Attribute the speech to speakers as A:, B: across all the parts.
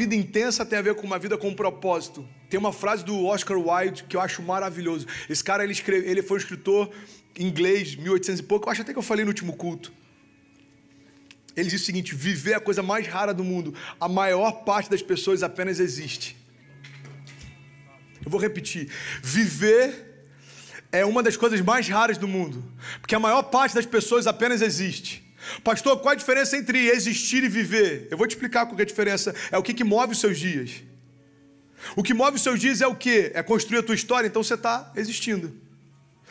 A: vida intensa tem a ver com uma vida com propósito. Tem uma frase do Oscar Wilde que eu acho maravilhoso. Esse cara, ele, escreve, ele foi um escritor inglês, 1800 e pouco, eu acho até que eu falei no último culto. Ele diz o seguinte: viver é a coisa mais rara do mundo. A maior parte das pessoas apenas existe. Eu vou repetir: viver é uma das coisas mais raras do mundo, porque a maior parte das pessoas apenas existe. Pastor, qual a diferença entre existir e viver? Eu vou te explicar qual é a diferença. É o que, que move os seus dias. O que move os seus dias é o que? É construir a tua história, então você está existindo.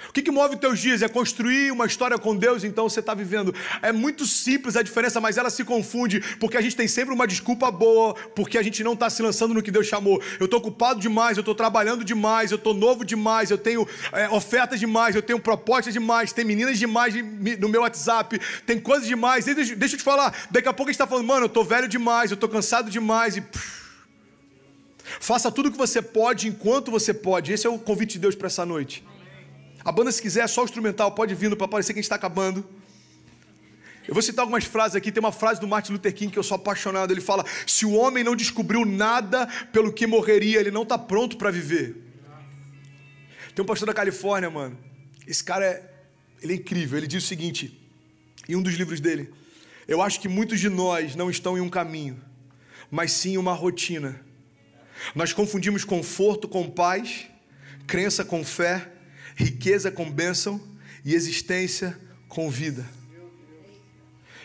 A: O que, que move teus dias? É construir uma história com Deus, então você está vivendo. É muito simples a diferença, mas ela se confunde, porque a gente tem sempre uma desculpa boa, porque a gente não está se lançando no que Deus chamou. Eu estou ocupado demais, eu estou trabalhando demais, eu estou novo demais, eu tenho é, ofertas demais, eu tenho propostas demais, tem meninas demais no meu WhatsApp, tem coisas demais. Deixa, deixa eu te falar, daqui a pouco a gente está falando, mano, eu estou velho demais, eu estou cansado demais e. Faça tudo o que você pode enquanto você pode. Esse é o convite de Deus para essa noite. A banda, se quiser, é só o instrumental, pode vir para parecer que a gente está acabando. Eu vou citar algumas frases aqui. Tem uma frase do Martin Luther King que eu sou apaixonado. Ele fala: Se o homem não descobriu nada pelo que morreria, ele não está pronto para viver. Tem um pastor da Califórnia, mano. Esse cara é, ele é incrível. Ele diz o seguinte, em um dos livros dele: Eu acho que muitos de nós não estão em um caminho, mas sim em uma rotina nós confundimos conforto com paz, crença com fé, riqueza com bênção e existência com vida.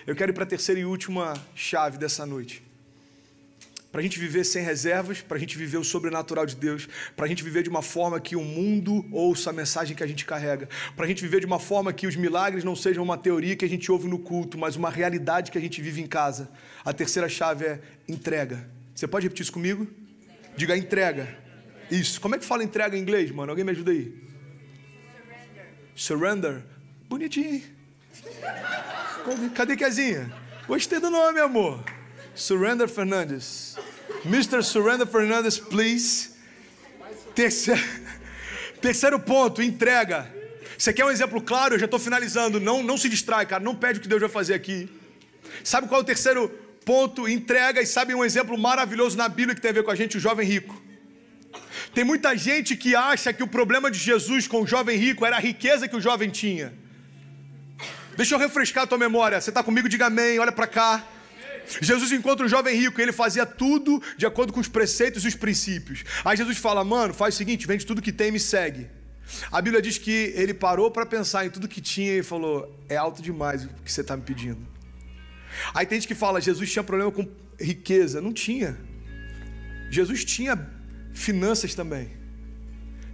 A: Eu quero ir para a terceira e última chave dessa noite. Para a gente viver sem reservas, para a gente viver o sobrenatural de Deus, para a gente viver de uma forma que o mundo ouça a mensagem que a gente carrega, para a gente viver de uma forma que os milagres não sejam uma teoria que a gente ouve no culto, mas uma realidade que a gente vive em casa. A terceira chave é entrega. Você pode repetir isso comigo? Diga entrega. Isso. Como é que fala entrega em inglês, mano? Alguém me ajuda aí? Surrender. Bonitinho. Cadê Kezinha? Gostei do nome, amor. Surrender Fernandes. Mr. Surrender Fernandes, please. Terceiro, terceiro ponto, entrega. Você quer um exemplo claro? Eu já estou finalizando. Não, não se distrai, cara. Não pede o que Deus vai fazer aqui. Sabe qual é o terceiro ponto, entrega, e sabe um exemplo maravilhoso na Bíblia que tem a ver com a gente, o jovem rico. Tem muita gente que acha que o problema de Jesus com o jovem rico era a riqueza que o jovem tinha. Deixa eu refrescar a tua memória. Você está comigo? Diga amém, olha para cá. Jesus encontra um jovem rico e ele fazia tudo de acordo com os preceitos e os princípios. Aí Jesus fala: Mano, faz o seguinte, vende tudo que tem e me segue. A Bíblia diz que ele parou para pensar em tudo que tinha e falou: É alto demais o que você está me pedindo. Aí tem gente que fala, Jesus tinha problema com riqueza. Não tinha. Jesus tinha finanças também.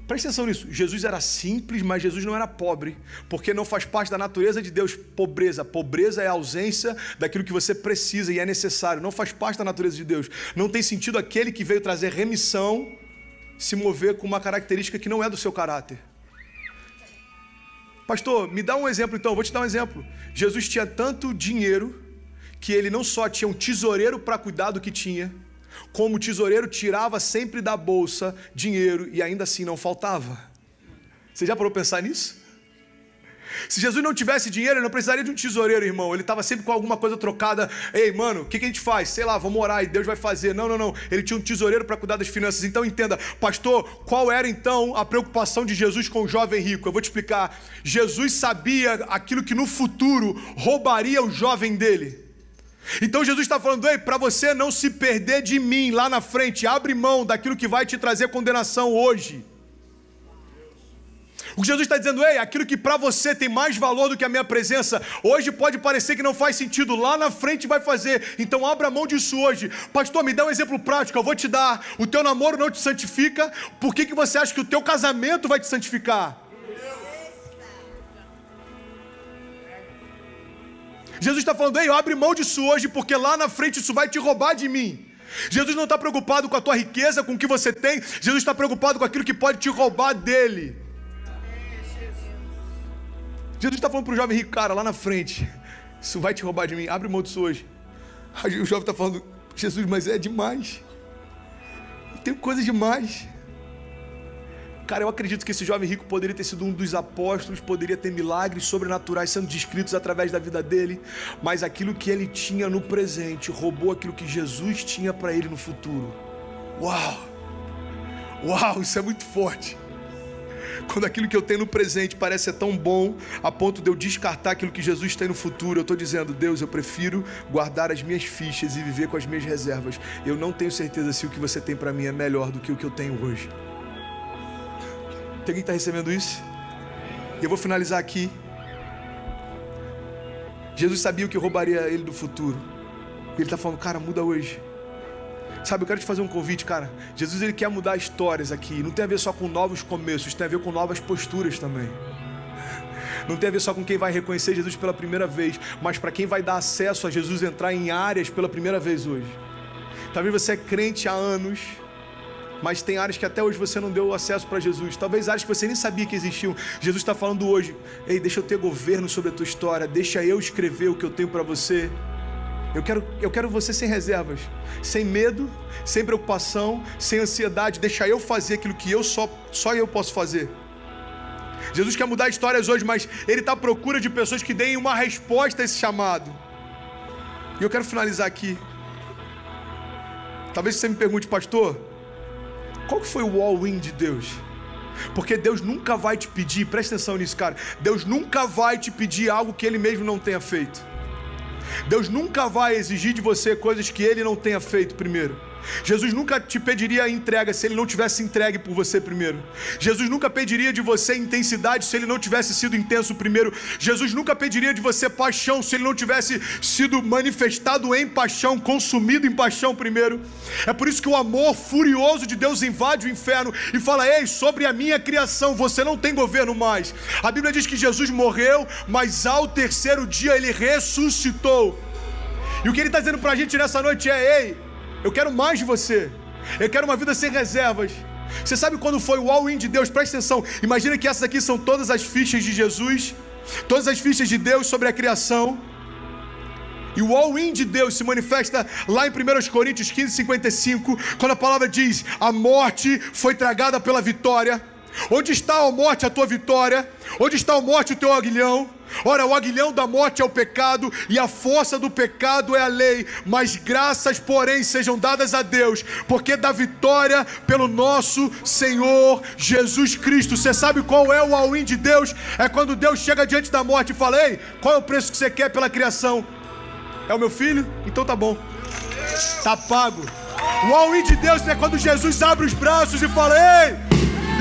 A: Presta atenção nisso. Jesus era simples, mas Jesus não era pobre, porque não faz parte da natureza de Deus pobreza. Pobreza é a ausência daquilo que você precisa e é necessário. Não faz parte da natureza de Deus. Não tem sentido aquele que veio trazer remissão se mover com uma característica que não é do seu caráter. Pastor, me dá um exemplo então. Vou te dar um exemplo. Jesus tinha tanto dinheiro que ele não só tinha um tesoureiro para cuidar do que tinha, como o tesoureiro tirava sempre da bolsa dinheiro e ainda assim não faltava. Você já parou pensar nisso? Se Jesus não tivesse dinheiro, ele não precisaria de um tesoureiro, irmão. Ele estava sempre com alguma coisa trocada. Ei, mano, o que, que, a gente faz? Sei lá, vamos orar e Deus vai fazer. Não, não, não. Ele tinha um tesoureiro para cuidar das finanças. Então entenda, pastor, qual era então a preocupação de Jesus com o jovem rico? Eu vou te explicar. Jesus sabia aquilo que no futuro roubaria o jovem dele. Então Jesus está falando, ei, para você não se perder de mim lá na frente, abre mão daquilo que vai te trazer condenação hoje. O que Jesus está dizendo, ei, aquilo que para você tem mais valor do que a minha presença, hoje pode parecer que não faz sentido, lá na frente vai fazer. Então abra mão disso hoje. Pastor, me dá um exemplo prático, eu vou te dar. O teu namoro não te santifica, por que, que você acha que o teu casamento vai te santificar? Jesus está falando, ei, abre mão disso hoje, porque lá na frente isso vai te roubar de mim. Jesus não está preocupado com a tua riqueza, com o que você tem, Jesus está preocupado com aquilo que pode te roubar dele. Jesus está falando para o jovem rico, cara, lá na frente, isso vai te roubar de mim, abre mão disso hoje. Aí o jovem está falando, Jesus, mas é demais. Tem coisa demais. Cara, eu acredito que esse jovem rico poderia ter sido um dos apóstolos, poderia ter milagres sobrenaturais sendo descritos através da vida dele, mas aquilo que ele tinha no presente roubou aquilo que Jesus tinha para ele no futuro. Uau! Uau, isso é muito forte. Quando aquilo que eu tenho no presente parece ser tão bom a ponto de eu descartar aquilo que Jesus tem no futuro, eu estou dizendo, Deus, eu prefiro guardar as minhas fichas e viver com as minhas reservas. Eu não tenho certeza se o que você tem para mim é melhor do que o que eu tenho hoje. Tem alguém que está recebendo isso? Eu vou finalizar aqui. Jesus sabia o que roubaria ele do futuro. Ele está falando, cara, muda hoje. Sabe, eu quero te fazer um convite, cara. Jesus ele quer mudar histórias aqui. Não tem a ver só com novos começos, tem a ver com novas posturas também. Não tem a ver só com quem vai reconhecer Jesus pela primeira vez, mas para quem vai dar acesso a Jesus entrar em áreas pela primeira vez hoje. Talvez você é crente há anos, mas tem áreas que até hoje você não deu acesso para Jesus. Talvez áreas que você nem sabia que existiam. Jesus está falando hoje: ei, deixa eu ter governo sobre a tua história, deixa eu escrever o que eu tenho para você. Eu quero, eu quero você sem reservas, sem medo, sem preocupação, sem ansiedade. Deixa eu fazer aquilo que eu só, só eu posso fazer. Jesus quer mudar histórias hoje, mas Ele está à procura de pessoas que deem uma resposta a esse chamado. E eu quero finalizar aqui. Talvez você me pergunte, pastor, qual que foi o all-in de Deus? Porque Deus nunca vai te pedir, presta atenção nisso, cara. Deus nunca vai te pedir algo que Ele mesmo não tenha feito. Deus nunca vai exigir de você coisas que Ele não tenha feito primeiro. Jesus nunca te pediria entrega se ele não tivesse entregue por você primeiro. Jesus nunca pediria de você intensidade se ele não tivesse sido intenso primeiro. Jesus nunca pediria de você paixão se ele não tivesse sido manifestado em paixão, consumido em paixão primeiro. É por isso que o amor furioso de Deus invade o inferno e fala: Ei, sobre a minha criação, você não tem governo mais. A Bíblia diz que Jesus morreu, mas ao terceiro dia ele ressuscitou. E o que ele está dizendo para a gente nessa noite é: Ei, eu quero mais de você. Eu quero uma vida sem reservas. Você sabe quando foi o all-in de Deus? Presta atenção. Imagina que essas aqui são todas as fichas de Jesus, todas as fichas de Deus sobre a criação. E o all-in de Deus se manifesta lá em 1 Coríntios 15, 55, quando a palavra diz: A morte foi tragada pela vitória. Onde está a morte, a tua vitória? Onde está a morte, o teu aguilhão? Ora, o aguilhão da morte é o pecado e a força do pecado é a lei, mas graças, porém, sejam dadas a Deus, porque da vitória pelo nosso Senhor Jesus Cristo. Você sabe qual é o all-in de Deus? É quando Deus chega diante da morte e fala: Ei, qual é o preço que você quer pela criação? É o meu filho? Então tá bom, tá pago. O all-in de Deus é quando Jesus abre os braços e fala: Ei,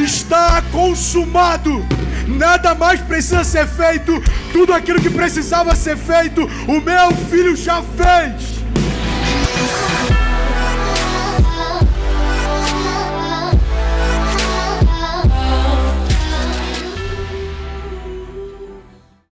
A: está consumado nada mais precisa ser feito, tudo aquilo que precisava ser feito, o meu filho já fez.